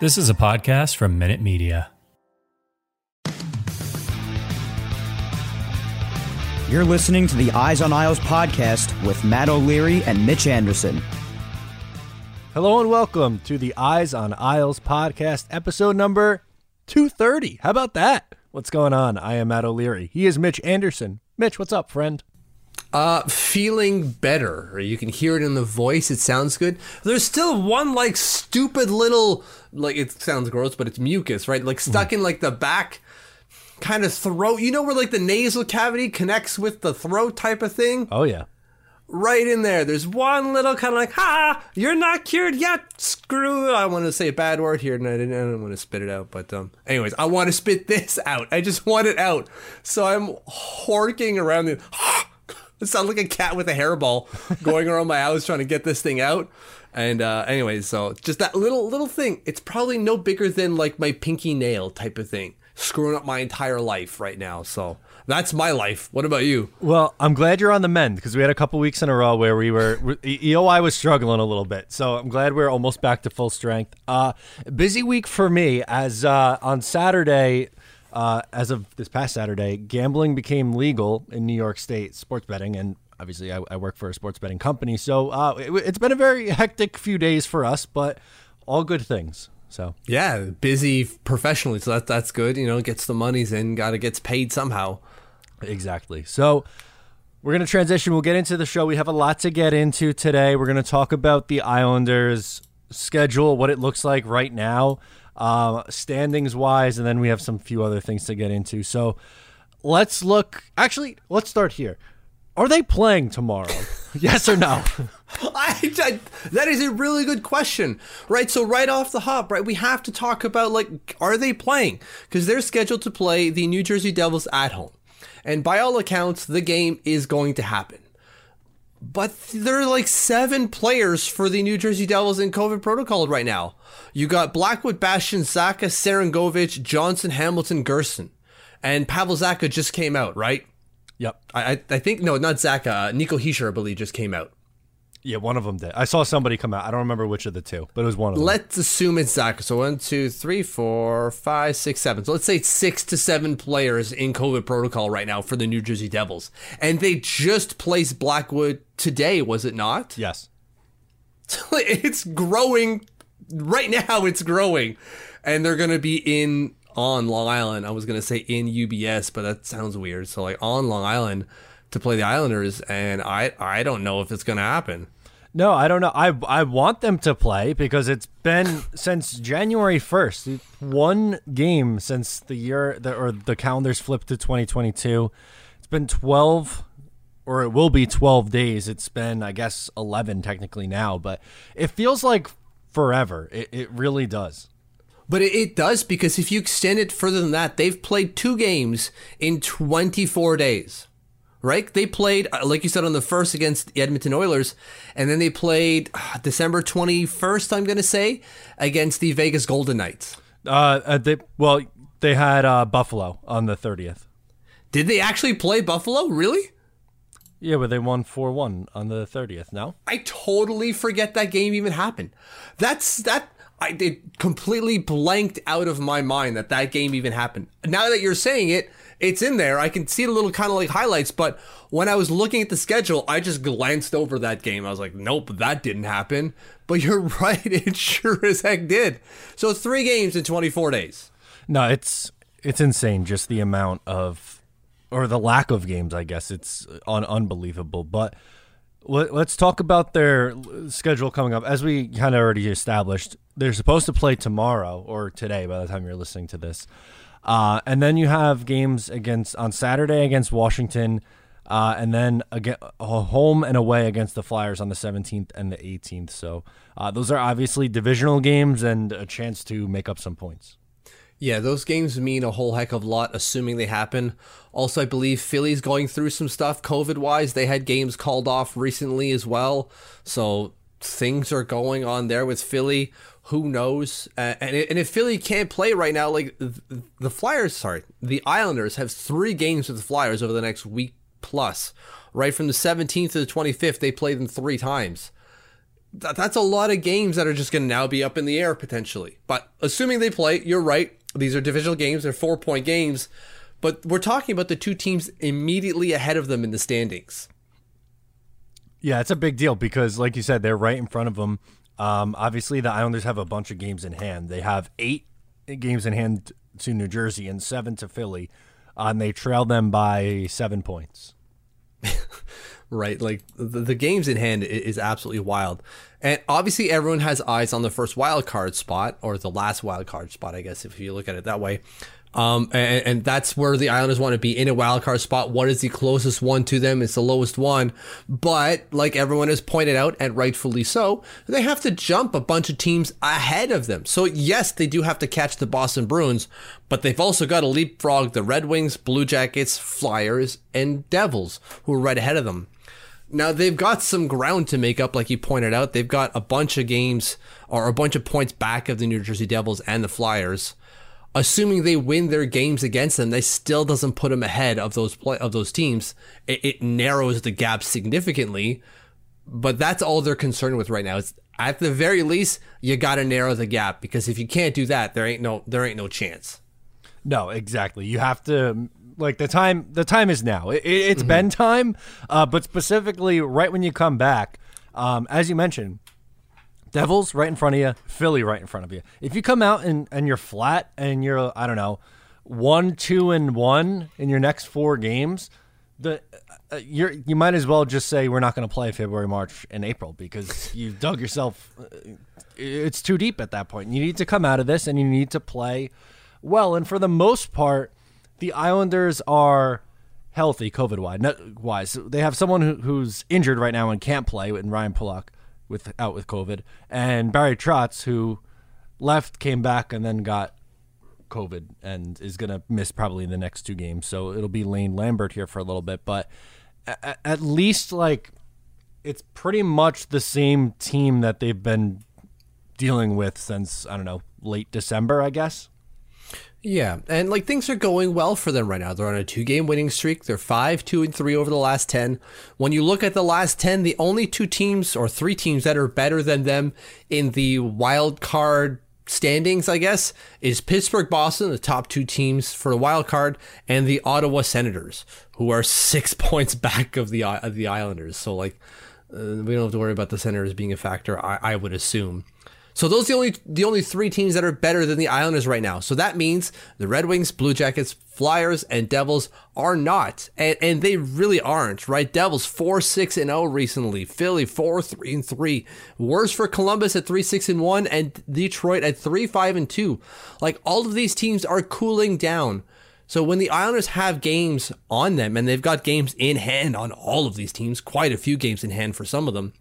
This is a podcast from Minute Media. You're listening to the Eyes on Isles podcast with Matt O'Leary and Mitch Anderson. Hello and welcome to the Eyes on Isles podcast, episode number 230. How about that? What's going on? I am Matt O'Leary. He is Mitch Anderson. Mitch, what's up, friend? Uh, feeling better. You can hear it in the voice. It sounds good. There's still one like stupid little like it sounds gross, but it's mucus, right? Like stuck in like the back kind of throat. You know where like the nasal cavity connects with the throat type of thing? Oh, yeah. Right in there. There's one little kind of like, ha, you're not cured yet. Screw. I want to say a bad word here, and I didn't, I didn't want to spit it out. But um, anyways, I want to spit this out. I just want it out. So I'm horking around the. It sounds like a cat with a hairball going around my house trying to get this thing out. And uh, anyways, so just that little little thing. It's probably no bigger than like my pinky nail type of thing, screwing up my entire life right now. So that's my life. What about you? Well, I'm glad you're on the mend because we had a couple weeks in a row where we were EOI was struggling a little bit. So I'm glad we're almost back to full strength. Uh, busy week for me as uh, on Saturday uh, as of this past Saturday, gambling became legal in New York State, sports betting, and obviously I, I work for a sports betting company. So uh, it, it's been a very hectic few days for us, but all good things. So yeah, busy professionally, so that that's good. You know, gets the monies in, got to gets paid somehow. Exactly. So we're going to transition. We'll get into the show. We have a lot to get into today. We're going to talk about the Islanders' schedule, what it looks like right now uh, standings wise, and then we have some few other things to get into. So let's look. Actually, let's start here. Are they playing tomorrow? yes or no? I, I, that is a really good question, right? So right off the hop, right, we have to talk about like, are they playing? Because they're scheduled to play the New Jersey Devils at home, and by all accounts, the game is going to happen. But there are like seven players for the New Jersey Devils in COVID protocol right now. You got Blackwood, Bastian, Zacha, Sharangovich, Johnson, Hamilton, Gerson. And Pavel Zacha just came out, right? Yep. I, I think, no, not Zacha. Uh, Nico Hischier, I believe, just came out. Yeah, one of them did. I saw somebody come out. I don't remember which of the two, but it was one of them. Let's assume it's Zacha. So one, two, three, four, five, six, seven. So let's say six to seven players in COVID protocol right now for the New Jersey Devils. And they just placed Blackwood today, was it not? Yes. it's growing right now it's growing, and they're gonna be in on Long Island. I was gonna say in UBS, but that sounds weird. So like on Long Island to play the Islanders, and I I don't know if it's gonna happen. No, I don't know. I I want them to play because it's been since January first, one game since the year that or the calendars flipped to 2022. It's been 12 or it will be 12 days. It's been I guess 11 technically now, but it feels like forever. It, it really does. But it, it does because if you extend it further than that, they've played two games in 24 days right? They played, uh, like you said, on the first against the Edmonton Oilers, and then they played uh, December 21st, I'm going to say, against the Vegas Golden Knights. Uh, uh, they, well, they had uh, Buffalo on the 30th. Did they actually play Buffalo? Really? Yeah, but they won 4 1 on the 30th, no? I totally forget that game even happened. That's that. I it completely blanked out of my mind that that game even happened. Now that you're saying it, it's in there. I can see the little kind of like highlights, but when I was looking at the schedule, I just glanced over that game. I was like, nope, that didn't happen. But you're right, it sure as heck did. So it's three games in 24 days. No, it's it's insane just the amount of or the lack of games, I guess. It's un- unbelievable. But let, us talk about their schedule coming up. As we kind of already established, they're supposed to play tomorrow or today by the time you're listening to this. Uh, and then you have games against on Saturday against Washington, uh, and then again home and away against the Flyers on the 17th and the 18th. So uh, those are obviously divisional games and a chance to make up some points. Yeah, those games mean a whole heck of a lot, assuming they happen. Also, I believe Philly's going through some stuff COVID wise. They had games called off recently as well. So things are going on there with Philly. Who knows? And, and if Philly can't play right now, like the Flyers, sorry, the Islanders have three games with the Flyers over the next week plus. Right from the 17th to the 25th, they play them three times that, that's a lot of games that are just going to now be up in the air potentially. But assuming they play, you're right. These are divisional games. They're four point games. But we're talking about the two teams immediately ahead of them in the standings. Yeah, it's a big deal because, like you said, they're right in front of them. Um, obviously, the Islanders have a bunch of games in hand. They have eight games in hand to New Jersey and seven to Philly, and they trail them by seven points. right? Like the, the games in hand is absolutely wild. And obviously, everyone has eyes on the first wild card spot or the last wild card spot, I guess, if you look at it that way. Um, and, and, that's where the Islanders want to be in a wild card spot. What is the closest one to them? It's the lowest one. But like everyone has pointed out, and rightfully so, they have to jump a bunch of teams ahead of them. So yes, they do have to catch the Boston Bruins, but they've also got to leapfrog the Red Wings, Blue Jackets, Flyers, and Devils, who are right ahead of them. Now they've got some ground to make up, like you pointed out. They've got a bunch of games or a bunch of points back of the New Jersey Devils and the Flyers assuming they win their games against them, they still doesn't put them ahead of those play, of those teams. It, it, narrows the gap significantly, but that's all they're concerned with right now. It's at the very least you got to narrow the gap because if you can't do that, there ain't no there ain't no chance. No, exactly. You have to like the time. The time is now. It, has mm-hmm. been time, uh, but specifically right when you come back, um, as you mentioned, Devils right in front of you, Philly right in front of you. If you come out and, and you're flat and you're I don't know one, two, and one in your next four games, the uh, you you might as well just say we're not going to play February, March, and April because you've dug yourself. Uh, it's too deep at that point. You need to come out of this and you need to play well. And for the most part, the Islanders are healthy COVID wise. They have someone who, who's injured right now and can't play, in Ryan Pulock with out with COVID, and Barry Trotz, who left, came back, and then got COVID and is going to miss probably the next two games. So it'll be Lane Lambert here for a little bit, but at, at least like it's pretty much the same team that they've been dealing with since I don't know late December, I guess. Yeah, and like things are going well for them right now. They're on a two-game winning streak. They're five, two, and three over the last ten. When you look at the last ten, the only two teams or three teams that are better than them in the wild card standings, I guess, is Pittsburgh, Boston, the top two teams for the wild card, and the Ottawa Senators, who are six points back of the of the Islanders. So like, uh, we don't have to worry about the Senators being a factor. I, I would assume. So those are the only the only three teams that are better than the Islanders right now. So that means the Red Wings, Blue Jackets, Flyers, and Devils are not, and and they really aren't. Right? Devils four six and zero oh recently. Philly four three and three. Worse for Columbus at three six and one, and Detroit at three five and two. Like all of these teams are cooling down. So when the Islanders have games on them, and they've got games in hand on all of these teams, quite a few games in hand for some of them.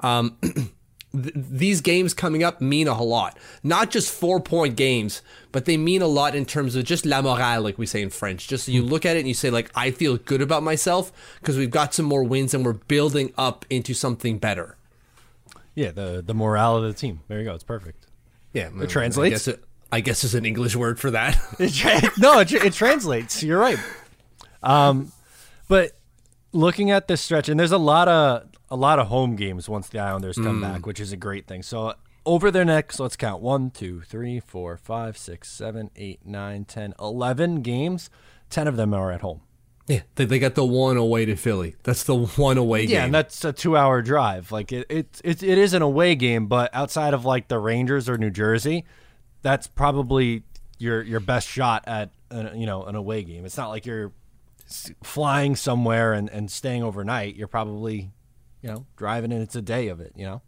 Um, th- these games coming up mean a whole lot. Not just four point games, but they mean a lot in terms of just la morale, like we say in French. Just you look at it and you say, like, I feel good about myself because we've got some more wins and we're building up into something better. Yeah, the the morale of the team. There you go. It's perfect. Yeah, it translates. I guess, it, I guess there's an English word for that. it tra- no, it, it translates. You're right. Um, but looking at this stretch, and there's a lot of a lot of home games once the Islanders come mm. back, which is a great thing. So over their next, let's count one, two, three, four, five, six, seven, eight, nine, ten, eleven games. Ten of them are at home. Yeah, they, they got the one away to Philly. That's the one away yeah, game. Yeah, and that's a two-hour drive. Like it, it, it, it is an away game, but outside of like the Rangers or New Jersey, that's probably your your best shot at a, you know an away game. It's not like you're flying somewhere and, and staying overnight. You're probably you know, driving and it's a day of it, you know?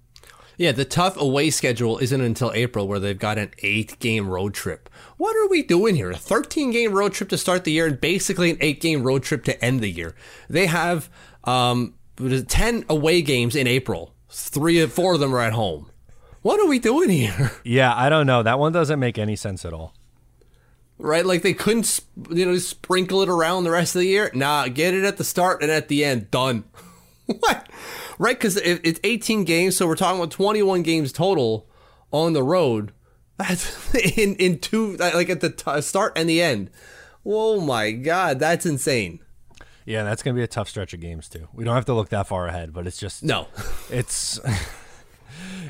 Yeah, the tough away schedule isn't until April where they've got an eight game road trip. What are we doing here? A 13 game road trip to start the year and basically an eight game road trip to end the year. They have um, 10 away games in April. Three, or four of them are at home. What are we doing here? Yeah, I don't know. That one doesn't make any sense at all. Right? Like they couldn't, you know, sprinkle it around the rest of the year. Nah, get it at the start and at the end. Done. what? right? Because it's 18 games, so we're talking about 21 games total on the road. That's in in two, uh, like at the t- uh, start and the end. Oh my god, that's insane. Yeah, that's gonna be a tough stretch of games too. We don't have to look that far ahead, but it's just no. It's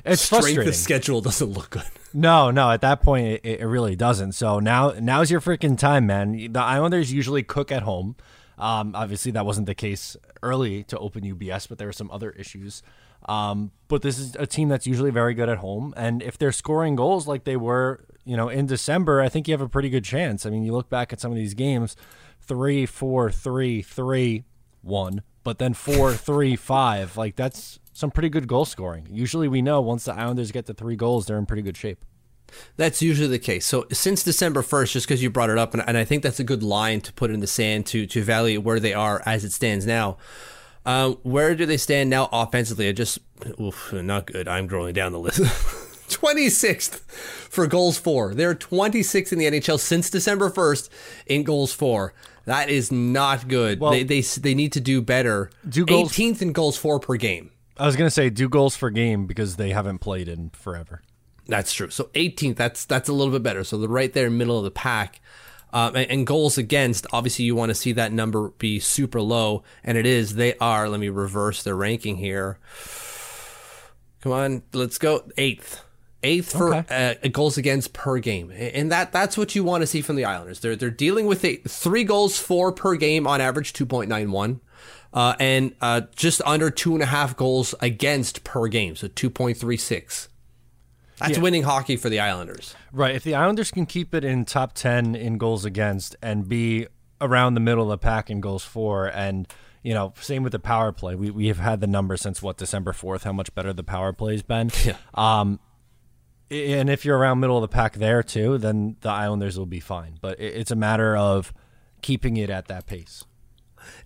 It's strength frustrating. of schedule doesn't look good. No, no. At that point, it, it really doesn't. So now, now's your freaking time, man. The Islanders usually cook at home. Um, obviously, that wasn't the case early to open UBS, but there were some other issues. Um, but this is a team that's usually very good at home, and if they're scoring goals like they were, you know, in December, I think you have a pretty good chance. I mean, you look back at some of these games: three, four, three, three, one, but then four, three, five. Like that's some pretty good goal scoring. Usually, we know once the Islanders get to three goals, they're in pretty good shape. That's usually the case. So since December 1st, just because you brought it up, and, and I think that's a good line to put in the sand to, to evaluate where they are as it stands now. Uh, where do they stand now offensively? I just, oof, not good. I'm scrolling down the list. 26th for goals for. They're 26th in the NHL since December 1st in goals for. That is not good. Well- they, they they need to do better. Do goals- 18th in goals for per game. I was gonna say do goals per game because they haven't played in forever. That's true. So 18th, that's that's a little bit better. So they're right there, middle of the pack. Um, and, and goals against, obviously, you want to see that number be super low, and it is. They are. Let me reverse their ranking here. Come on, let's go eighth. Eighth for uh, goals against per game, and that that's what you want to see from the Islanders. They're they're dealing with a three goals for per game on average, two point nine one, uh, and uh, just under two and a half goals against per game, so two point three six. That's Yeah. winning hockey for the Islanders. Right. If the Islanders can keep it in top ten in goals against and be around the middle of the pack in goals for, and you know, same with the power play. We we have had the number since what December fourth. How much better the power play's been. Yeah. Um, and if you're around middle of the pack there too, then the Islanders will be fine. But it's a matter of keeping it at that pace.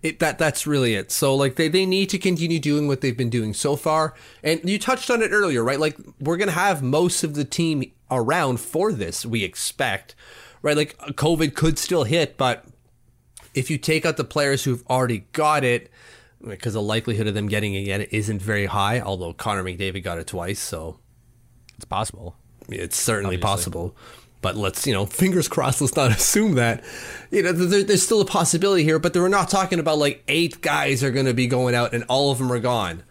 It, that that's really it. So like they, they need to continue doing what they've been doing so far. And you touched on it earlier, right? Like we're gonna have most of the team around for this, we expect. Right? Like uh, COVID could still hit, but if you take out the players who've already got it, because the likelihood of them getting it again isn't very high, although Connor McDavid got it twice, so It's possible. it's certainly possible. But let's, you know, fingers crossed, let's not assume that. You know, there, there's still a possibility here, but we're not talking about like eight guys are going to be going out and all of them are gone.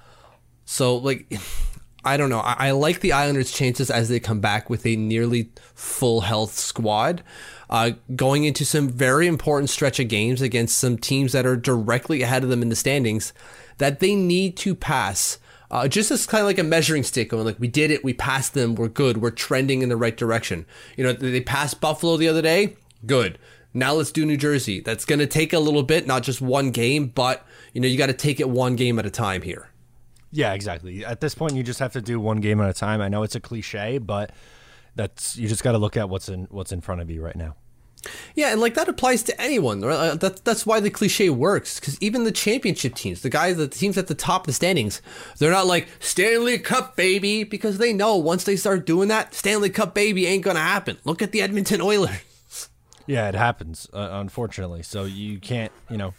So, like, I don't know. I, I like the Islanders' chances as they come back with a nearly full health squad. Uh, going into some very important stretch of games against some teams that are directly ahead of them in the standings that they need to pass. Uh, just as kind of like a measuring stick, going like we did it, we passed them, we're good, we're trending in the right direction. You know, they passed Buffalo the other day, good. Now let's do New Jersey. That's going to take a little bit, not just one game, but you know you got to take it one game at a time here. Yeah, exactly. At this point, you just have to do one game at a time. I know it's a cliche, but that's you just got to look at what's in what's in front of you right now. Yeah, and like that applies to anyone. Right? Uh, That, that's why the cliche works. Because even the championship teams, the guys, the teams at the top of the standings, they're not like Stanley Cup baby because they know once they start doing that, Stanley Cup baby ain't gonna happen. Look at the Edmonton Oilers. Yeah, it happens, uh, unfortunately. So you can't, you know,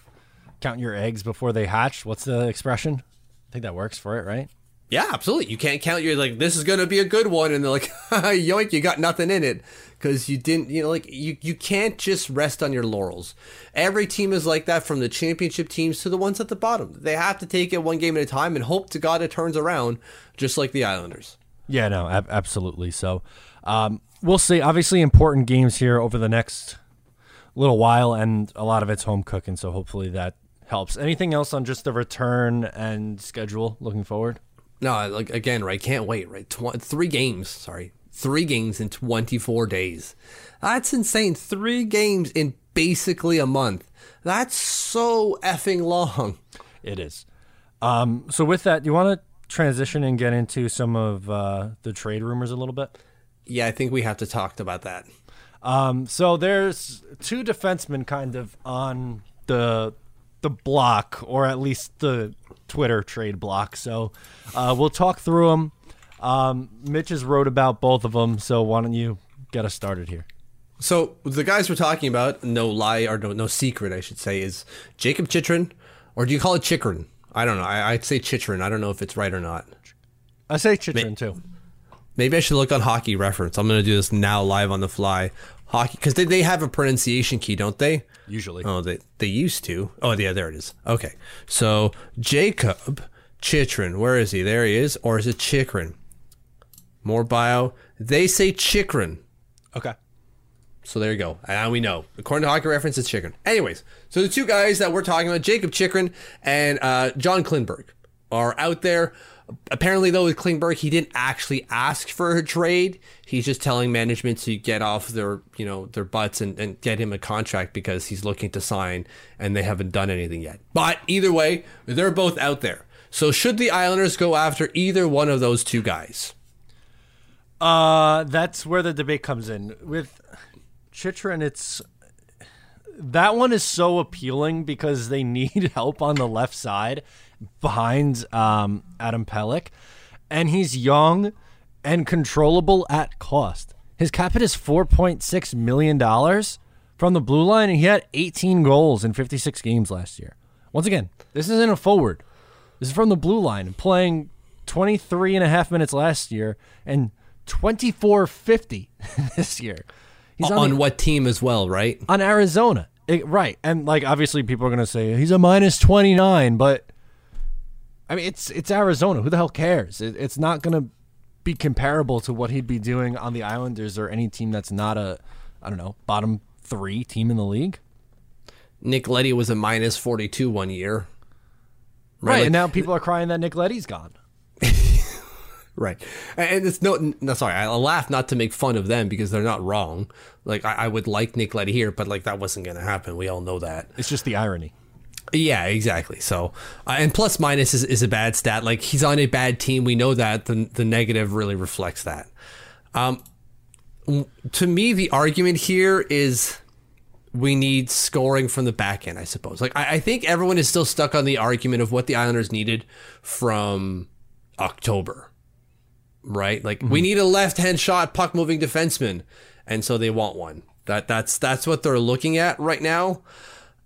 count your eggs before they hatch. What's the expression? I think that works for it, right? Yeah, absolutely. You can't count your like this is gonna be a good one, and they're like, yoink, you got nothing in it because you didn't. You know, like you you can't just rest on your laurels. Every team is like that, from the championship teams to the ones at the bottom. They have to take it one game at a time and hope to God it turns around, just like the Islanders. Yeah, no, ab- absolutely. So um, we'll see. Obviously, important games here over the next little while, and a lot of it's home cooking. So hopefully that helps. Anything else on just the return and schedule looking forward? No, like again, right? Can't wait, right? Tw- three games, sorry, three games in 24 days. That's insane. Three games in basically a month. That's so effing long. It is. Um, so with that, do you want to transition and get into some of uh, the trade rumors a little bit? Yeah, I think we have to talk about that. Um, so there's two defensemen kind of on the the block, or at least the Twitter trade block. So uh, we'll talk through them. Um, Mitch has wrote about both of them, so why don't you get us started here? So the guys we're talking about, no lie or no, no secret, I should say, is Jacob Chitrin, or do you call it Chikrin? I don't know. I, I'd say Chitrin. I don't know if it's right or not. I say Chitrin too. Maybe I should look on Hockey Reference. I'm going to do this now live on the fly. Hockey, because they, they have a pronunciation key, don't they? Usually, Oh, they they used to. Oh, yeah, there it is. Okay, so Jacob Chitrin, where is he? There he is, or is it Chikrin? More bio. They say Chikrin. Okay. So there you go. And now we know. According to Hockey Reference, it's Chikrin. Anyways, so the two guys that we're talking about, Jakob Chychrun and uh, John Klingberg, are out there. Apparently, though, with Klingberg, he didn't actually ask for a trade. He's just telling management to get off their, you know, their butts and, and get him a contract because he's looking to sign, and they haven't done anything yet. But either way, they're both out there. So should the Islanders go after either one of those two guys? Uh, that's where the debate comes in with Chitrin. It's that one is so appealing because they need help on the left side behind um, Adam Pelech, and he's young and controllable at cost. His cap hit is four point six million dollars from the blue line, and he had 18 goals in 56 games last year. Once again, this isn't a forward. This is from the blue line, playing 23 and a half minutes last year and 24.50 this year. He's on, the- what team as well, right? on Arizona. It- right. And like obviously people are going to say he's a minus 29, but I mean it's it's Arizona. Who the hell cares? It, it's not going to be comparable to what he'd be doing on the Islanders or any team that's not a I don't know, bottom 3 team in the league. Nick Leddy was a minus 42 one year. Right. Like- and now people are crying that Nick Leddy's gone. Right. And it's no, no, sorry, I laugh not to make fun of them because they're not wrong. Like, I, I would like Nick Leddy here, but like, that wasn't going to happen. We all know that. It's just the irony. Yeah, exactly. So, uh, and plus minus is, is a bad stat. Like, he's on a bad team. We know that. The, the negative really reflects that. Um, to me, the argument here is we need scoring from the back end, I suppose. Like, I, I think everyone is still stuck on the argument of what the Islanders needed from October right? Like we need a left-hand shot puck moving defenseman, and so they want one. That that's that's what they're looking at right now.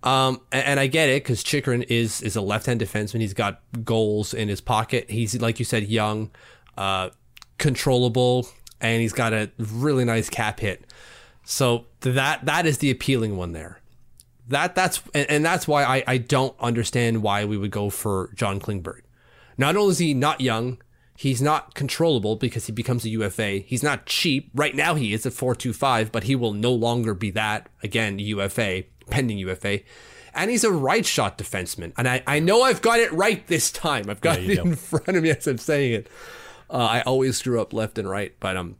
Um, and, and I get it because Chychrun is is a left-hand defenseman. He's got goals in his pocket. He's like you said, young, uh, controllable, and he's got a really nice cap hit. So that that is the appealing one there. That that's and, and that's why I, I don't understand why we would go for John Klingberg. Not only is he not young, he's not controllable because he becomes a UFA. He's not cheap. Right now he is at 425, but he will no longer be that. Again, UFA, pending UFA. And he's a right shot defenseman. And I, I know I've got it right this time. I've got you it in front of me as I'm saying it. Uh, I always screw up left and right, but um,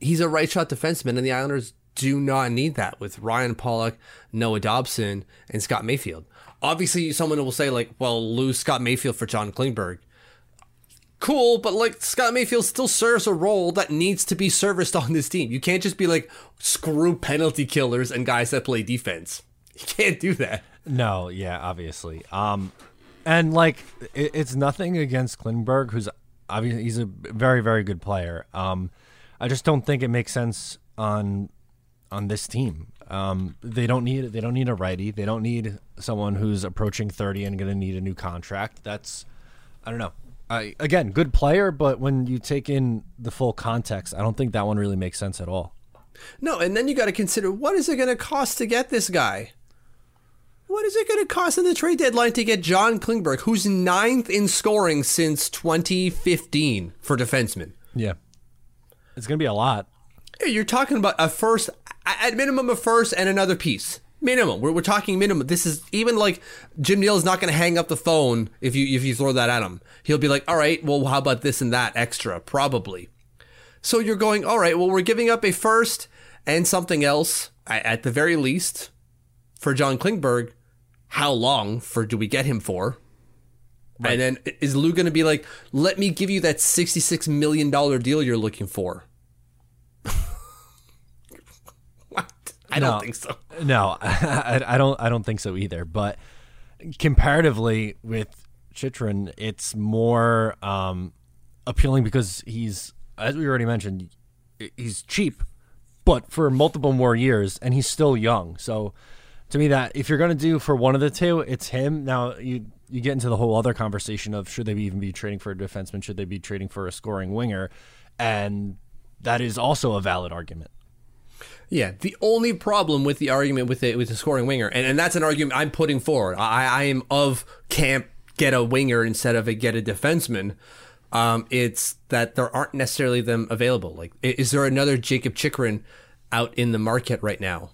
he's a right shot defenseman, and the Islanders do not need that with Ryan Pulock, Noah Dobson, and Scott Mayfield. Obviously, someone will say like, "Well, lose Scott Mayfield for John Klingberg." Cool, but like Scott Mayfield still serves a role that needs to be serviced on this team. You can't just be like screw penalty killers and guys that play defense. You can't do that. No, yeah, obviously. Um, and like it, it's nothing against Klingberg, who's obviously he's a very very good player. Um, I just don't think it makes sense on on this team. Um, they don't need they don't need a righty. They don't need someone who's approaching thirty and going to need a new contract. That's I don't know. I, again, good player, but when you take in the full context, I don't think that one really makes sense at all. No, and then you got to consider what is it going to cost to get this guy? What is it going to cost in the trade deadline to get John Klingberg, who's ninth in scoring since 2015 for defensemen? Yeah, it's going to be a lot. You're talking about a first, at minimum, a first and another piece. Minimum. We're, we're talking minimum. This is even like Jim Nill is not going to hang up the phone if you if you throw that at him. He'll be like, all right, well, how about this and that extra? Probably. So you're going, all right, well, we're giving up a first and something else at the very least for John Klingberg. How long for do we get him for? And then is Lou going to be like, let me give you that $66 million deal you're looking for? what? I No. don't think so. No, I, I don't. I don't think so either. But comparatively with Chitrin, it's more um, appealing because he's, as we already mentioned, he's cheap, but for multiple more years, and he's still young. So, to me, that if you're going to do for one of the two, it's him. Now you you get into the whole other conversation of should they even be trading for a defenseman? Should they be trading for a scoring winger? And that is also a valid argument. Yeah, the only problem with the argument with it with the scoring winger, and, and that's an argument I'm putting forward. I, I am of camp get a winger instead of a get a defenseman. Um, it's that there aren't necessarily them available. Like, is there another Jakob Chychrun out in the market right now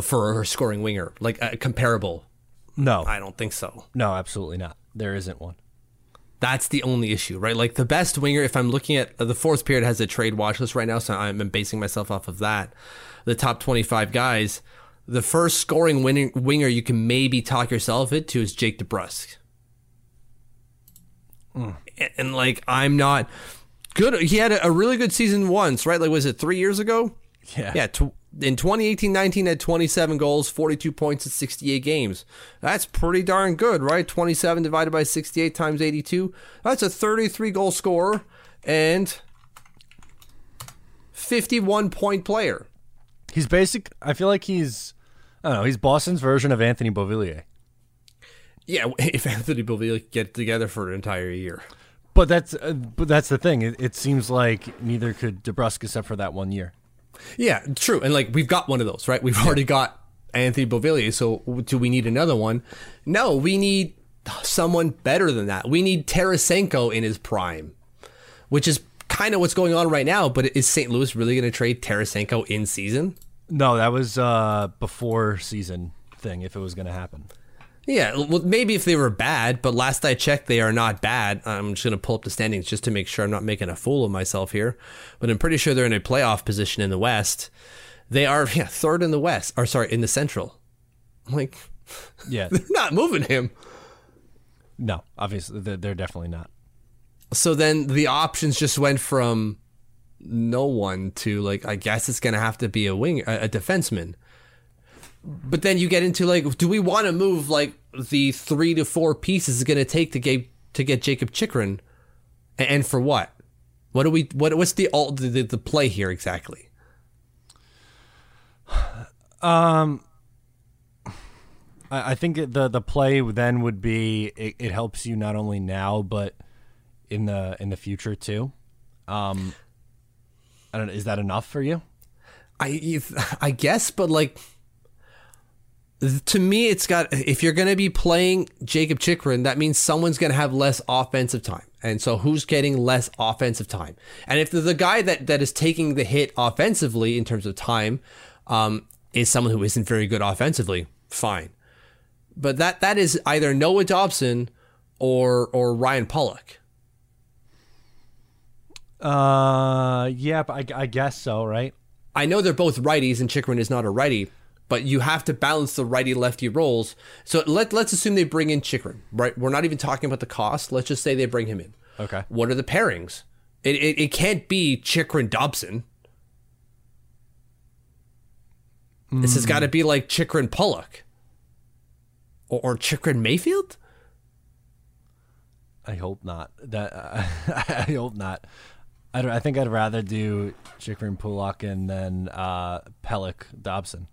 for a scoring winger, like uh, comparable? No, I don't think so. no, absolutely not. There isn't one. That's the only issue, right? Like the best winger, if I'm looking at uh, the fourth period has a trade watch list right now, so I'm basing myself off of that. The top 25 guys, the first scoring winning, winger you can maybe talk yourself into is Jake DeBrusk. And, and, like, I'm not good. He had a, a really good season once, right? Like, was it three years ago? Yeah. Yeah. Tw- in 2018-19 had 27 goals, 42 points in 68 games. That's pretty darn good, right? 27 divided by 68 times 82. That's a 33 goal scorer and 51 point player. He's basic. I feel like he's. I don't know. He's Boston's version of Anthony Beauvillier. Yeah, if Anthony Beauvillier could get together for an entire year. But that's uh, but that's the thing. It, it seems like neither could DeBrusk except for that one year. Yeah, true. And like we've got one of those, right? We've already got Anthony Beauvillier, so do we need another one? No, we need someone better than that. We need Tarasenko in his prime, which is kind of what's going on right now. But is St. Louis really going to trade Tarasenko in season? No, that was uh before season thing. If it was going to happen. Yeah, well, maybe if they were bad, but last I checked, they are not bad. I'm just going to pull up the standings just to make sure I'm not making a fool of myself here. But I'm pretty sure they're in a playoff position in the West. They are yeah, third in the West, or sorry, in the Central. Like, Yeah. they're not moving him. no, obviously they're, definitely not. So then the options just went from no one to like, I guess it's going to have to be a wing, a defenseman. But then you get into like, do we want to move like the three to four pieces it's going to take to get to get Jakob Chychrun, and for what? What do we? What? What's the all the, the, play here exactly? Um, I, I think the the play then would be it, it helps you not only now but in the in the future too. Um, I don't. know, Is that enough for you? I I guess, but like to me, it's got if you're going to be playing Jakob Chychrun, that means someone's going to have less offensive time, and so who's getting less offensive time? And if the, the guy that that is taking the hit offensively in terms of time um, is someone who isn't very good offensively, fine. But that that is either Noah Dobson or or Ryan Pulock. Uh, yeah, but I, I guess so, right? I know they're both righties and Chychrun is not a righty, but you have to balance the righty lefty roles. So let let's assume they bring in Chychrun, right? We're not even talking about the cost. Let's just say they bring him in. Okay. What are the pairings? It it, it can't be Chychrun Dobson. This has got to be like Chychrun Pulock. Or, or Chychrun Mayfield? I hope not. That uh, I hope not. I, I think I'd rather do Chychrun Pulock and then uh, Pelech Dobson.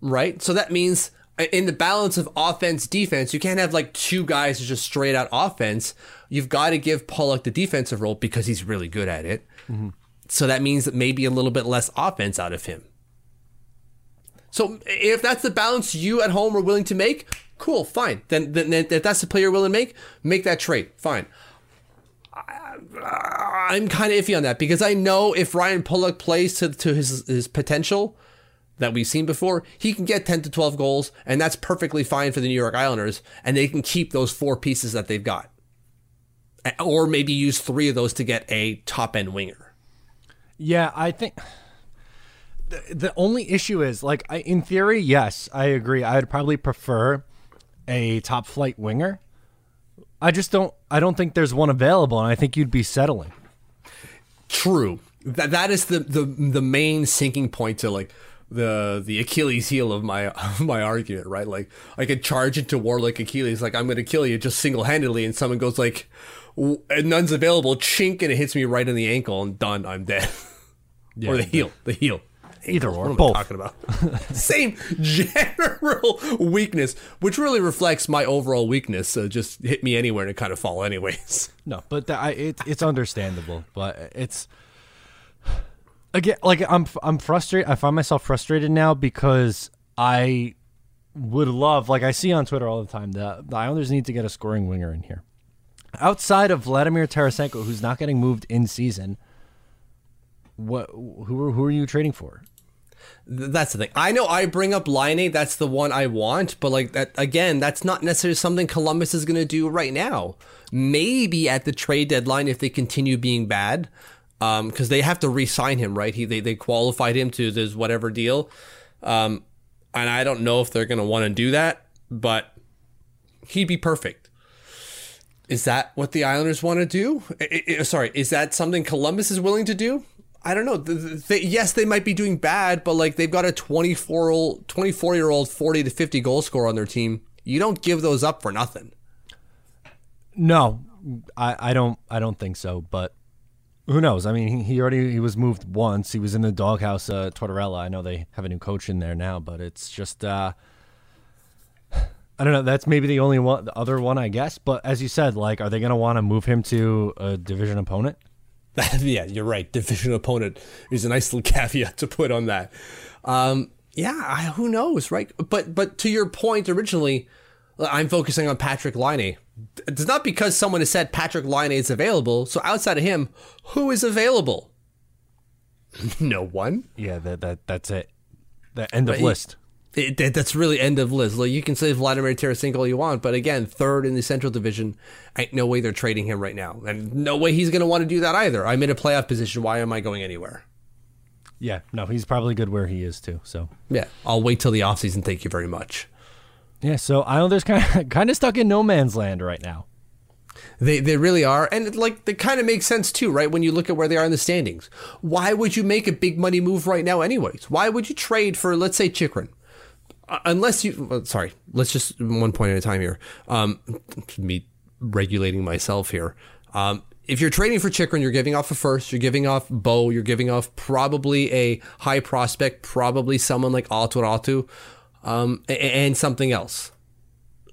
Right? So that means uh, in the balance of offense defense, you can't have like two guys who just straight out offense. You've got to give Pulock the defensive role because he's really good at it. So that means that maybe a little bit less offense out of him. So if that's the balance you at home are willing to make, cool, fine. Then, then if that's the play you're willing to make, make that trade, fine. I, I'm kind of iffy on that because I know if Ryan Pulock plays to, to his his potential, that we've seen before, he can get 10 to 12 goals, and that's perfectly fine for the New York Islanders, and they can keep those four pieces that they've got. Or maybe use three of those to get a top end winger. Yeah, I think the, the only issue is like I, in theory, yes, I agree. I'd probably prefer a top flight winger. I just don't. I don't think there's one available, and I think you'd be settling. True. That that is the the the main sinking point to like the the Achilles heel of my of my argument, right? Like I could charge into war like Achilles, like I'm going to kill you just single handedly, and someone goes like, and none's available, chink, and it hits me right in the ankle, and done, I'm dead. or the heel, the heel. Either or, both. Talking about? Same general weakness, which really reflects my overall weakness. Uh, just hit me anywhere and it kind of fall anyways. No, but the, I, it, it's understandable. But it's again like I'm I'm frustrated. I find myself frustrated now because I would love like I see on Twitter all the time that the Islanders need to get a scoring winger in here. outside of Vladimir Tarasenko, who's not getting moved in season, what who are, who are you trading for? That's the thing. I know I bring up Laine That's the one I want, but like that again, that's not necessarily something Columbus is going to do right now. Maybe at the trade deadline if they continue being bad, because they have to re-sign him, right? He they, they qualified him to this whatever deal, um, and I don't know if they're going to want to do that, but he'd be perfect. Is that what the Islanders want to do? I- I- sorry, is that something Columbus is willing to do? I don't know. The- the- they- yes, they might be doing bad, but like they've got a 24 old, 24 year old, 40 to 50 goal scorer on their team. You don't give those up for nothing. No, I, I don't I don't think so. But who knows? I mean, he, already he was moved once. He was in the doghouse, uh, Tortorella. I know they have a new coach in there now, but it's just uh, I don't know. That's maybe the only one, the other one, I guess. But as you said, like, are they going to want to move him to a division opponent? yeah, you're right. Division opponent is a nice little caveat to put on that. Um, yeah, I, who knows, right? But but to your point originally, I'm focusing on Patrik Laine. It's not because someone has said Patrik Laine is available. So outside of him, who is available? no one. Yeah, that that that's it. The end of list. It, that- that's really end of list. Like you can say Vladimir Tarasenko all you want, but again, third in the Central Division, ain't no way they're trading him right now, and no way he's going to want to do that either. I'm in a playoff position. Why am I going anywhere? Yeah, no, he's probably good where he is too. So Yeah, I'll wait till the offseason. Thank you very much. Yeah, so Islanders kind of kind of stuck in no man's land right now. They they really are, and like they kind of makes sense too, right? When you look at where they are in the standings, why would you make a big money move right now, anyways? Why would you trade for, let's say, Chychrun? Uh, unless you, well, sorry, let's just one point at a time here. Um, me regulating myself here. Um, if you're trading for Chychrun, you're giving off a first, you're giving off Bo, you're giving off probably a high prospect, probably someone like Aatu Raty, um, and something else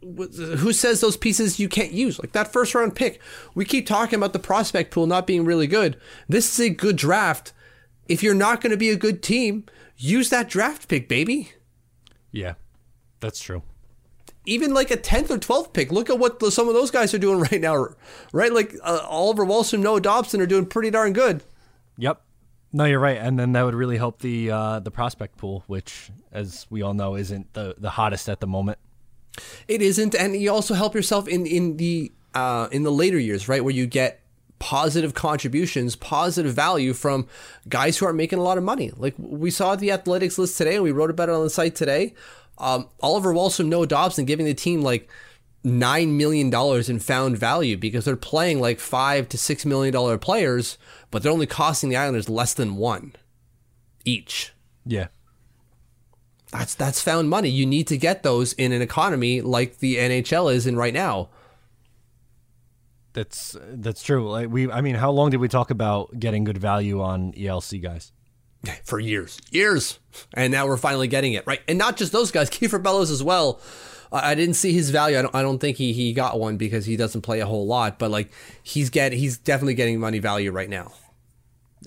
who says those pieces you can't use? Like that first round pick. We keep talking about the prospect pool not being really good. This is a good draft. If you're not going to be a good team, use that draft pick, baby. Yeah, that's true. Even like a 10th or 12th pick. Look at what the, some of those guys are doing right now, right? Like uh, Oliver Wahlstrom, Noah Dobson are doing pretty darn good. Yep. No, you're right, and then that would really help the uh, the prospect pool, which, as we all know, isn't the the hottest at the moment. It isn't, and you also help yourself in in the uh, in the later years, right, where you get positive contributions, positive value from guys who are making a lot of money. Like we saw the athletics list today, and we wrote about it on the site today. Um, Oliver Wahlstrom, Noah Dobson, giving the team like nine million dollars in found value because they're playing like five to six million dollar players, but they're only costing the Islanders less than one each. Yeah. That's that's found money. You need to get those in an economy like the NHL is in right now. That's that's true. Like we, I mean, how long did we talk about getting good value on ELC guys? for years, years, and now we're finally getting it right. And not just those guys, Kiefer Bellows as well. I didn't see his value. I don't. I don't think he he got one because he doesn't play a whole lot. But like he's get he's definitely getting money value right now.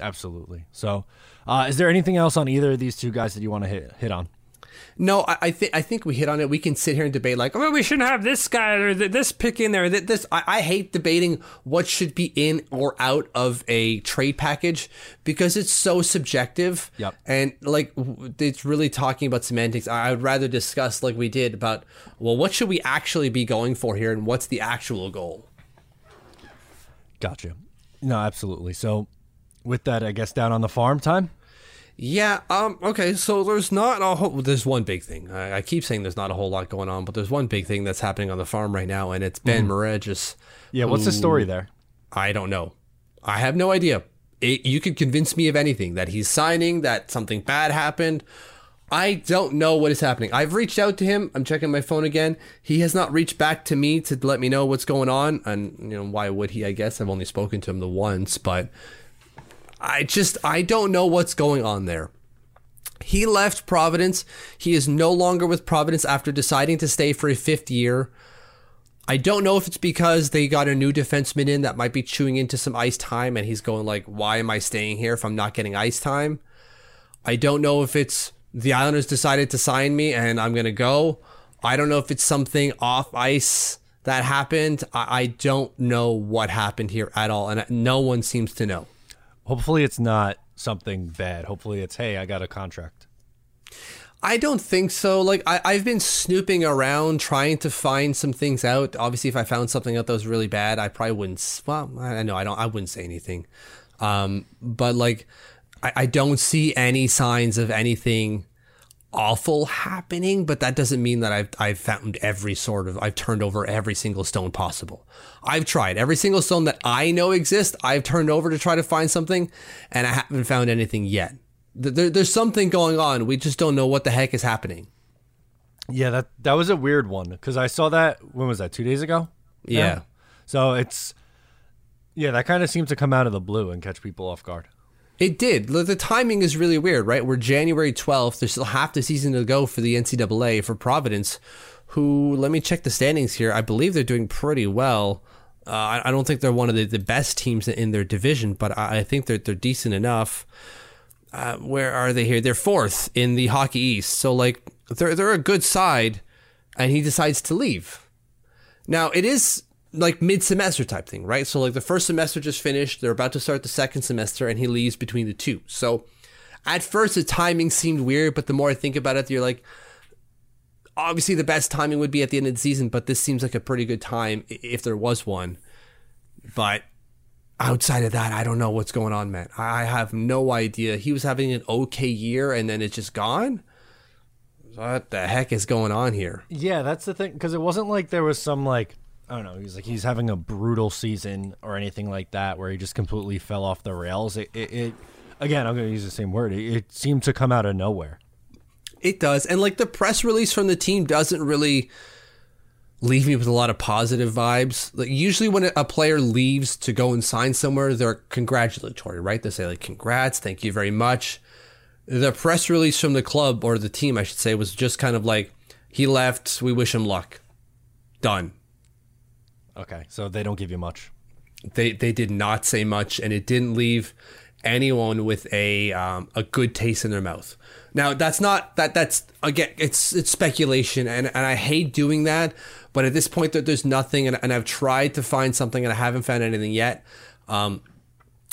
Absolutely. So, uh, is there anything else on either of these two guys that you want to hit hit on? No, I, I think I think we hit on it. We can sit here and debate like, oh, we shouldn't have this guy or th- this pick in there. Th- This I, I hate debating what should be in or out of a trade package because it's so subjective. Yep. And like w- it's really talking about semantics. I I would rather discuss like we did about well, what should we actually be going for here, and what's the actual goal. Gotcha. No, absolutely. So, with that, I guess down on the farm time. Yeah. Um. Okay. So there's not a whole. There's one big thing. I, I keep saying there's not a whole lot going on, but there's one big thing that's happening on the farm right now, and it's Ben Moregis. Yeah. What's the story there? I don't know. I have no idea. It, you could convince me of anything that he's signing, that something bad happened. I don't know what is happening. I've reached out to him. I'm checking my phone again. He has not reached back to me to let me know what's going on. And, you know, why would he? I guess I've only spoken to him the once, but I just, I don't know what's going on there. He left Providence. He is no longer with Providence after deciding to stay for a fifth year. I don't know if it's because they got a new defenseman in that might be chewing into some ice time and he's going like, why am I staying here if I'm not getting ice time? I don't know if it's the Islanders decided to sign me and I'm going to go. I don't know if it's something off ice that happened. I, I don't know what happened here at all, and no one seems to know. Hopefully, it's not something bad. Hopefully, it's hey, I got a contract. I don't think so. Like I, I've been snooping around trying to find some things out. Obviously, if I found something out that was really bad, I probably wouldn't. Well, I know I don't. I wouldn't say anything. Um, but like, I, I don't see any signs of anything awful happening. But that doesn't mean that I've I've found every sort of. I've turned over every single stone possible. I've tried every single stone that I know exists. I've turned over to try to find something, and I haven't found anything yet there, there's something going on. We just don't know what the heck is happening. Yeah, that that was a weird one because I saw that when was that two days ago? Yeah. yeah. So it's yeah, that kind of seems to come out of the blue and catch people off guard. It did. The timing is really weird, right? We're January 12th. There's still half the season to go for the NCAA for Providence, who, let me check the standings here. I believe they're doing pretty well. Uh, I don't think they're one of the, the best teams in their division, but I think they're, they're decent enough uh, where are they here? They're fourth in the Hockey East. So like they're they're a good side, and he decides to leave. Now it is like mid semester type thing, right? So like the first semester just finished, they're about to start the second semester, and he leaves between the two. So at first the timing seemed weird, but the more I think about it, you're like, obviously the best timing would be at the end of the season, but this seems like a pretty good time if there was one. But outside of that, I don't know what's going on, man. I have no idea. He was having an okay year and then it's just gone. What the heck is going on here? Yeah, that's the thing. Because it wasn't like there was some like I don't know. He's like he's having a brutal season or anything like that where he just completely fell off the rails. It, it, it again, I'm going to use the same word. It, it seemed to come out of nowhere. It does, and like the press release from the team doesn't really leave me with a lot of positive vibes. Like usually when a player leaves to go and sign somewhere, they're congratulatory, right? They say like congrats, thank you very much. The press release from the club or the team, I should say, was just kind of like he left, we wish him luck. Done. Okay, so they don't give you much. They they did not say much and it didn't leave anyone with a um, a good taste in their mouth. Now that's not that that's again it's it's speculation and, and I hate doing that but at this point, there's nothing, and, and I've tried to find something, and I haven't found anything yet. Um,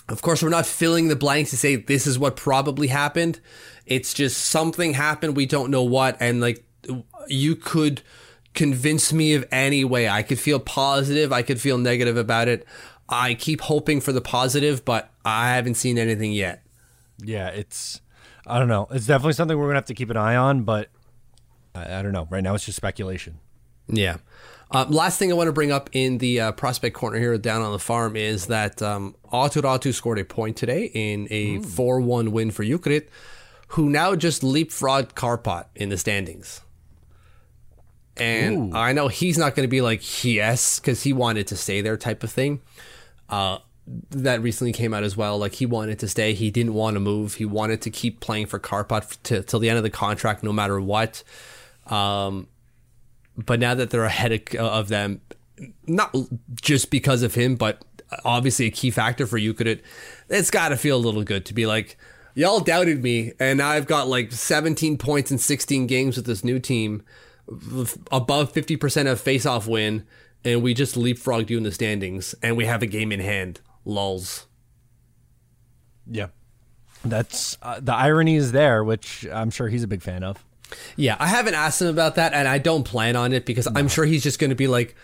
of course, we're not filling the blanks to say this is what probably happened. It's just something happened. We don't know what, and like you could convince me of any way. I could feel positive. I could feel negative about it. I keep hoping for the positive, but I haven't seen anything yet. Yeah, it's I don't know. It's definitely something we're gonna have to keep an eye on, but I, I don't know. Right now, it's just speculation. Yeah. Uh, last thing I want to bring up in the uh, prospect corner here down on the farm is that um, Aatu Räty scored a point today in a 4 1 win for Jukurit, who now just leapfrogged Kärpät in the standings. And Ooh. I know he's not going to be like, yes, because he wanted to stay there type of thing. Uh, that recently came out as well. Like he wanted to stay. He didn't want to move. He wanted to keep playing for Kärpät t- till the end of the contract, no matter what. Um, but now that they're ahead of, of them, not just because of him, but obviously a key factor for Jukurit, it. It's got to feel a little good to be like, y'all doubted me, and I've got like 17 points in 16 games with this new team, above 50% of face-off win, and we just leapfrogged you in the standings, and we have a game in hand. Lulls. Yeah. That's uh, the irony is there, which I'm sure he's a big fan of. Yeah, I haven't asked him about that, and I don't plan on it because no. I'm sure he's just going to be like,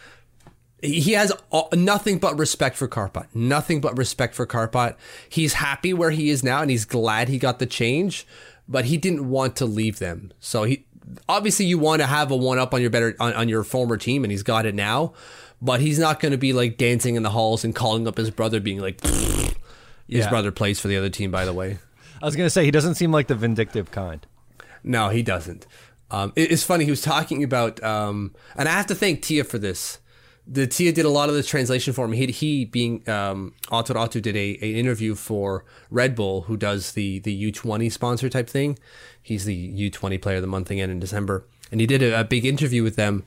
he has nothing but respect for Kärpät. Nothing but respect for Kärpät. He's happy where he is now, and he's glad he got the change, but he didn't want to leave them. So he obviously you want to have a one up on your better on, on your former team, and he's got it now. But he's not going to be like dancing in the halls and calling up his brother, being like, his yeah. brother plays for the other team, by the way. I was going to say he doesn't seem like the vindictive kind. No, he doesn't. Um, it, it's funny. He was talking about, um, and I have to thank Tia for this. The Tia did a lot of the translation for me. He, he being um, Aatu Räty did a, a interview for Red Bull, who does the the U twenty sponsor type thing. He's the U twenty player of the month thing in December, and he did a, a big interview with them,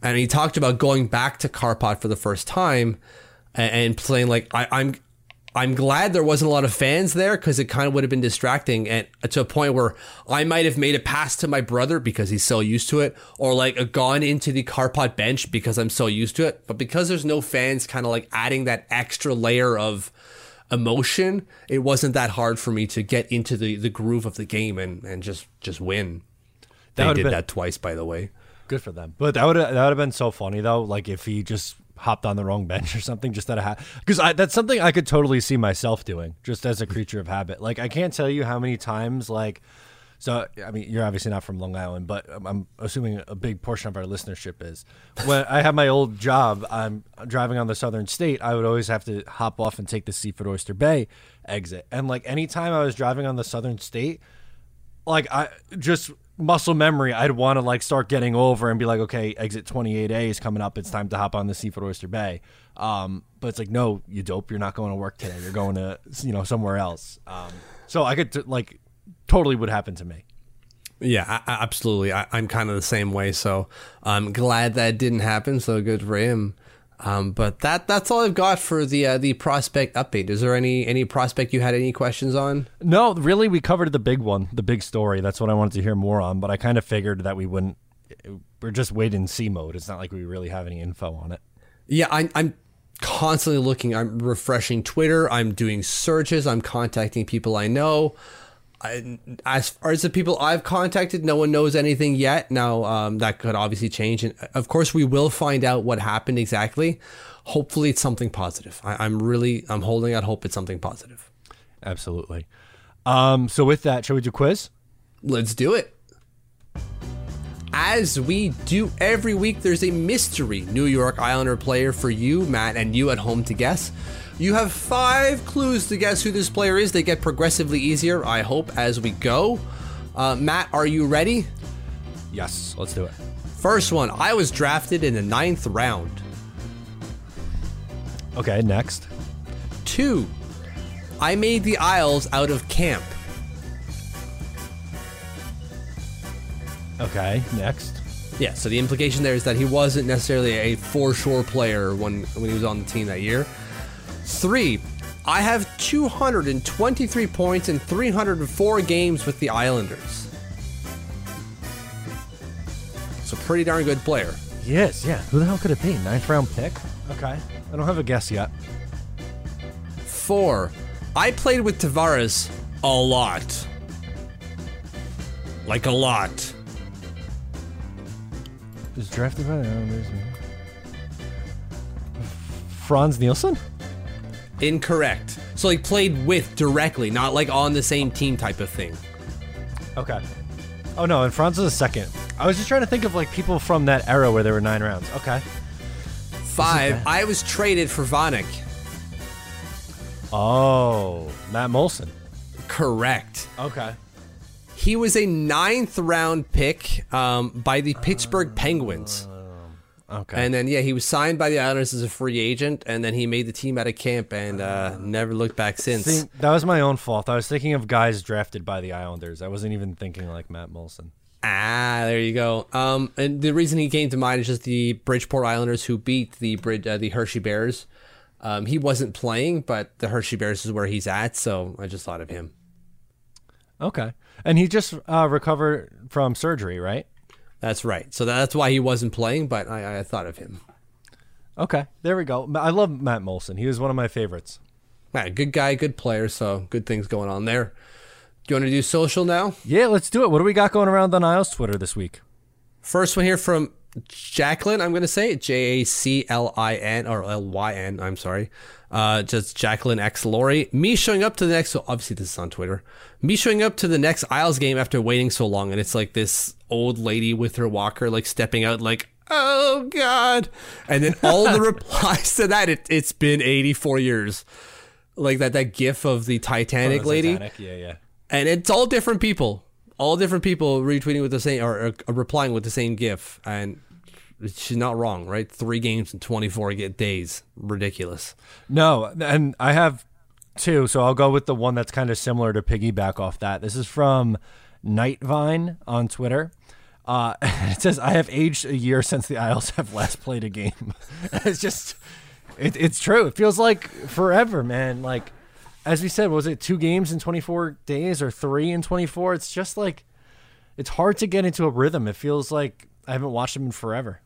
and he talked about going back to Kärpät for the first time and, and playing like I, I'm I'm glad there wasn't a lot of fans there because it kind of would have been distracting and to a point where I might have made a pass to my brother because he's so used to it, or like gone into the Kärpät bench because I'm so used to it. But because there's no fans, kind of like adding that extra layer of emotion, it wasn't that hard for me to get into the, the groove of the game and, and just just win. They would've did been- that twice, by the way. Good for them. But that would that would have been so funny though. Like if he just hopped on the wrong bench or something, just out of habit. Because that's something I could totally see myself doing, just as a creature of habit. Like I can't tell you how many times like. So I mean, you're obviously not from Long Island, but I'm- assuming a big portion of our listenership is. When I had my old job, I'm driving on the Southern State. I would always have to hop off and take the Seaford Oyster Bay exit, and like anytime I was driving on the Southern State, like I just muscle memory, I'd want to like start getting over and be like, okay, exit 28A is coming up. It's time to hop on the Seaford Oyster Bay. Um, but it's like, no, you dope. You're not going to work today. You're going to, you know, somewhere else. Um, so I could t- like totally would happen to me. Yeah, I, absolutely. I, I'm kind of the same way. So I'm glad that didn't happen. So good for him. Um, but that that's all I've got for the uh, the prospect update. Is there any any prospect you had any questions on? No, really, we covered the big one, the big story. That's what I wanted to hear more on. But I kind of figured that we wouldn't. We're just wait and see mode. It's not like we really have any info on it. Yeah, I'm, I'm constantly looking. I'm refreshing Twitter. I'm doing searches. I'm contacting people I know. I, as far as the people I've contacted, no one knows anything yet. Now, um, that could obviously change. And of course, we will find out what happened exactly. Hopefully, it's something positive. I, I'm really, I'm holding out hope it's something positive. Absolutely. Um, so with that, shall we do quiz? Let's do it. As we do every week, there's a mystery New York Islander player for you, Matt, and you at home to guess. You have five clues to guess who this player is. They get progressively easier, I hope, as we go. Uh, Matt, are you ready? Yes, let's do it. First one I was drafted in the ninth round. Okay, next. Two, I made the Isles out of camp. Okay, next. Yeah, so the implication there is that he wasn't necessarily a foreshore player when when he was on the team that year. Three, I have 223 points in 304 games with the Islanders. So pretty darn good player. Yes, yeah. Who the hell could it be? Ninth round pick? Okay. I don't have a guess yet. Four, I played with Tavares a lot. Like a lot. Is drafted by the Islanders. Frans Nielsen? Incorrect. So he played with directly, not like on the same team type of thing. Okay. Oh no, and Frans is a second. I was just trying to think of like people from that era where there were nine rounds. Okay. Five, I was traded for Vanek. Oh, Matt Moulson. Correct. Okay. He was a ninth round pick um, by the Pittsburgh Penguins. Okay. And then, yeah, he was signed by the Islanders as a free agent, and then he made the team out of camp and uh, never looked back since. See, that was my own fault. I was thinking of guys drafted by the Islanders. I wasn't even thinking like Matt Moulson. Ah, there you go. Um, and the reason he came to mind is just the Bridgeport Islanders who beat the Brid- uh, the Hershey Bears. Um, he wasn't playing, but the Hershey Bears is where he's at, so I just thought of him. Okay. And he just uh, recovered from surgery, right? That's right. So that's why he wasn't playing, but I, I thought of him. Okay. There we go. I love Matt Moulson. He was one of my favorites. Ah, good guy, good player, so good things going on there. Do you want to do social now? Yeah, let's do it. What do we got going around on Isles Twitter this week? First one here from Jacqueline, I'm going to say J A C L I N or L Y N, I'm sorry. Uh, just Jacqueline X Lori. Me showing up to the next, so obviously this is on Twitter. Me showing up to the next Isles game after waiting so long, and it's like this old lady with her walker, like stepping out, like, oh God. And then all the replies to that, it, it's been 84 years. Like that, that gif of the Titanic lady Titanic, Yeah, yeah. and it's all different people, all different people retweeting with the same or, or replying with the same GIF, and she's not wrong, right? Three games in twenty four days, ridiculous. No, and I have two, so I'll go with the one that's kind of similar to piggyback off that. This is from Nightvine on Twitter. Uh, it says, "I have aged a year since the Isles have last played a game." it's just, it, it's true. It feels like forever, man. Like as we said, was it two games in 24 days or three in 24? It's just like it's hard to get into a rhythm. It feels like I haven't watched them in forever.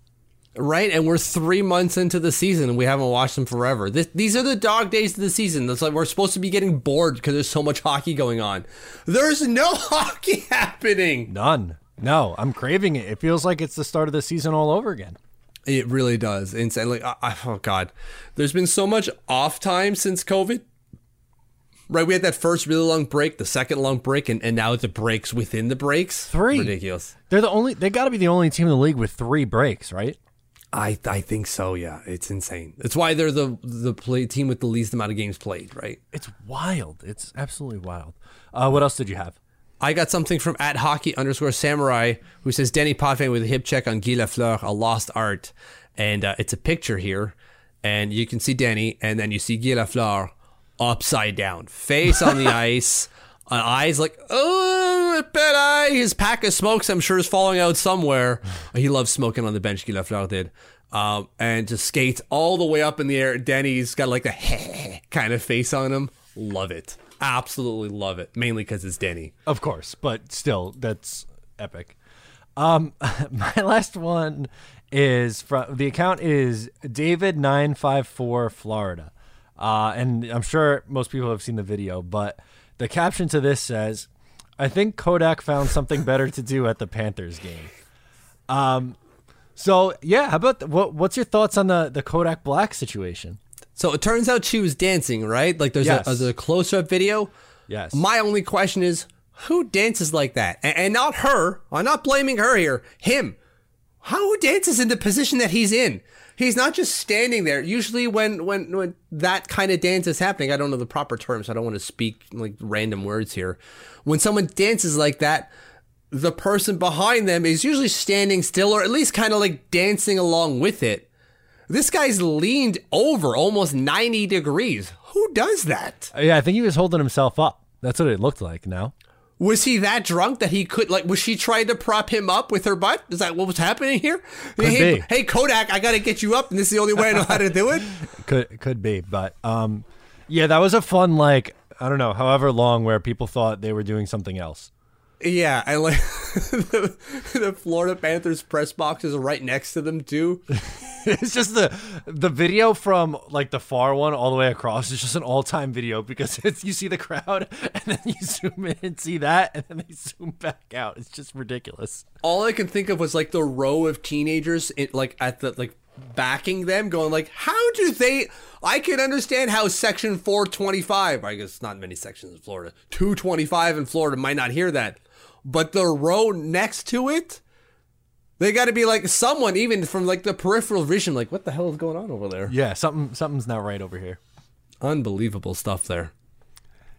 Right, and we're three months into the season and we haven't watched them forever. This, these are the dog days of the season. That's like we're supposed to be getting bored because there's so much hockey going on. There's no hockey happening. None. No, I'm craving it. It feels like it's the start of the season all over again. It really does. Insane. Like, I, I, oh god, there's been so much off time since COVID. Right, we had that first really long break, the second long break, and, and now the breaks within the breaks. Three. ridiculous. They're the only. They got to be the only team in the league with three breaks, right? I I think so. Yeah, it's insane. It's why they're the the play team with the least amount of games played. Right. It's wild. It's absolutely wild. Uh, what else did you have? I got something from at hockey underscore samurai who says Danny Potvin with a hip check on Guy Lafleur, a lost art, and uh, it's a picture here, and you can see Danny, and then you see Guy Lafleur upside down, face on the ice, uh, eyes like oh, bad eye. His pack of smokes, I'm sure, is falling out somewhere. he loves smoking on the bench. Guy Lafleur did. Um, and just skates all the way up in the air. Denny's got like a kind of face on him. Love it. Absolutely love it. Mainly because it's Denny. Of course, but still, that's epic. Um, my last one is from the account is David nine five four Florida, uh, and I'm sure most people have seen the video, but the caption to this says, "I think Kodak found something better to do at the Panthers game." Um, so yeah, how about the, what? What's your thoughts on the the Kodak Black situation? So it turns out she was dancing, right? Like there's Yes. a, there's a close up video. Yes, My only question is who dances like that? And, and not her. I'm not blaming her here. Him. How who dances in the position that he's in? He's not just standing there. Usually when when when that kind of dance is happening, I don't know the proper terms. I don't want to speak like random words here. When someone dances like that, the person behind them is usually standing still or at least kind of like dancing along with it. This guy's leaned over almost 90 degrees. Who does that? Uh, yeah, I think he was holding himself up. That's what it looked like. Now, Was he that drunk that he could like? Was she trying to prop him up with her butt? Is that what was happening here? hey, be. hey, Kodak, I got to get you up, and this is the only way I know how to do it. could could be, but um, yeah, that was a fun like I don't know, however long where people thought they were doing something else. Yeah, I like the, the Florida Panthers press box is right next to them too. it's just the the video from like the far one all the way across is just an all time video because it's you see the crowd and then you zoom in and see that and then they zoom back out. It's just ridiculous. All I can think of was like the row of teenagers, in, like at the like backing them, going like, "How do they?" I can understand how Section 425. I guess not many sections in Florida. 225 in Florida might not hear that, but the row next to it. They got to be like someone, even from like the peripheral vision, like what the hell is going on over there? Yeah, something something's not right over here. Unbelievable stuff there.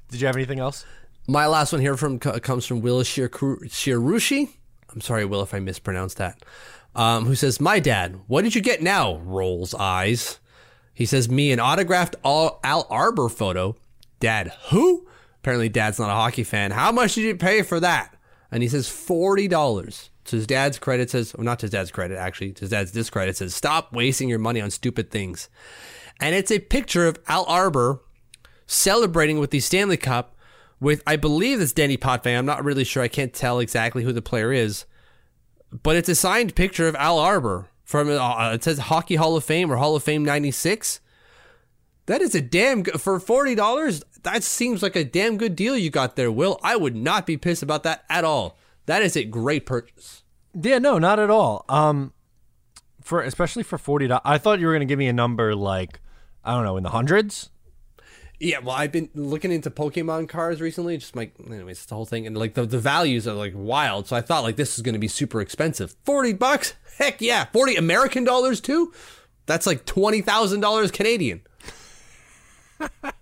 Did you have anything else? My last one here from comes from Will Shir- Shirushi. I'm sorry, Will, if I mispronounced that. Um, who says, "My dad, what did you get now?" Rolls eyes. He says, "Me an autographed Al, Al Arbour photo." Dad, who? Apparently, Dad's not a hockey fan. How much did you pay for that? And he says forty dollars. To his dad's credit says, well, not to his dad's credit actually. To his dad's discredit says, "Stop wasting your money on stupid things." And it's a picture of Al Arbour celebrating with the Stanley Cup with, I believe it's Denny Potvin. I'm not really sure. I can't tell exactly who the player is, but it's a signed picture of Al Arbour from, uh, it says Hockey Hall of Fame or Hall of Fame 96. That is a damn good, for $40, that seems like a damn good deal you got there, Will. I would not be pissed about that at all. That is a great purchase. Yeah, no, not at all. Um, for especially for forty dollars, I thought you were gonna give me a number like I don't know in the hundreds. Yeah, well, I've been looking into Pokemon cards recently. Just like, anyways, it's the whole thing, and like the, the values are like wild. So I thought like this is going to be super expensive. Forty bucks? Heck yeah, forty American dollars too. That's like twenty thousand dollars Canadian.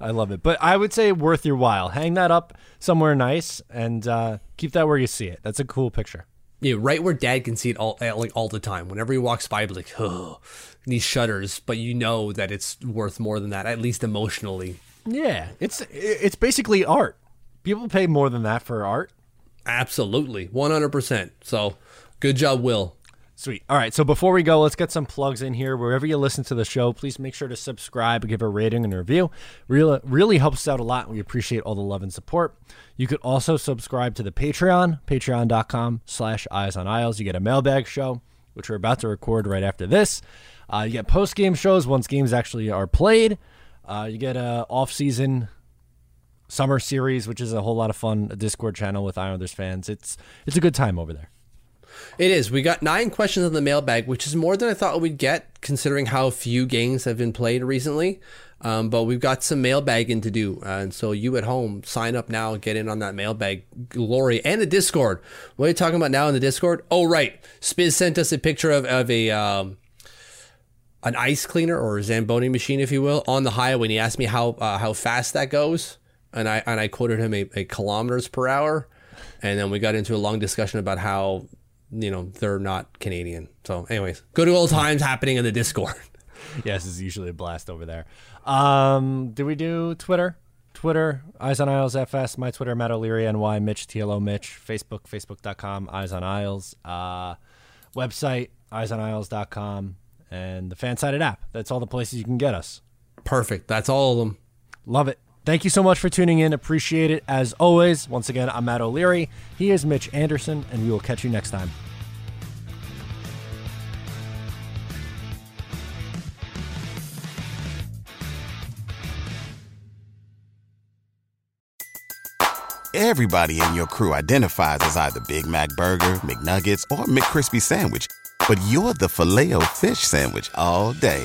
I love it, but I would say worth your while. Hang that up somewhere nice and uh, keep that where you see it. That's a cool picture. Yeah, right where Dad can see it all like all the time. Whenever he walks by, be like, oh, and he shudders. But you know that it's worth more than that, at least emotionally. Yeah, it's it's basically art. People pay more than that for art. Absolutely, one hundred percent. So, good job, Will. Sweet. All right. So before we go, let's get some plugs in here. Wherever you listen to the show, please make sure to subscribe, give a rating and a review. Really, really helps us out a lot. We appreciate all the love and support. You could also subscribe to the Patreon, patreon.com slash eyes on aisles. You get a mailbag show, which we're about to record right after this. Uh, you get post game shows once games actually are played. Uh, you get a off season summer series, which is a whole lot of fun. A Discord channel with Islanders fans. It's it's a good time over there. It is. We got nine questions on the mailbag, which is more than I thought we'd get, considering how few games have been played recently. Um, but we've got some mailbagging to do, uh, and so you at home sign up now, get in on that mailbag glory and the Discord. What are you talking about now in the Discord? Oh, right. Spiz sent us a picture of of a. Um, an ice cleaner or a Zamboni machine, if you will, on the highway. And he asked me how uh, how fast that goes, and I and I quoted him a, a kilometers per hour, and then we got into a long discussion about how you know they're not Canadian. So, anyways, good old times happening in the Discord. yes, it's usually a blast over there. Um, do we do Twitter? Twitter, Eyes on Isles FS, my Twitter, Matt O'Leary, NY, Mitch, TLO Mitch, Facebook, Facebook.com, Eyes on Isles, uh, website, EyesOnIsles.com, and the fan sided app. That's all the places you can get us. Perfect. That's all of them. Love it. Thank you so much for tuning in. Appreciate it as always. Once again, I'm Matt O'Leary. He is Mitch Anderson, and we will catch you next time. Everybody in your crew identifies as either Big Mac Burger, McNuggets, or McCrispy Sandwich. But you're the Filet-O-Fish Sandwich all day.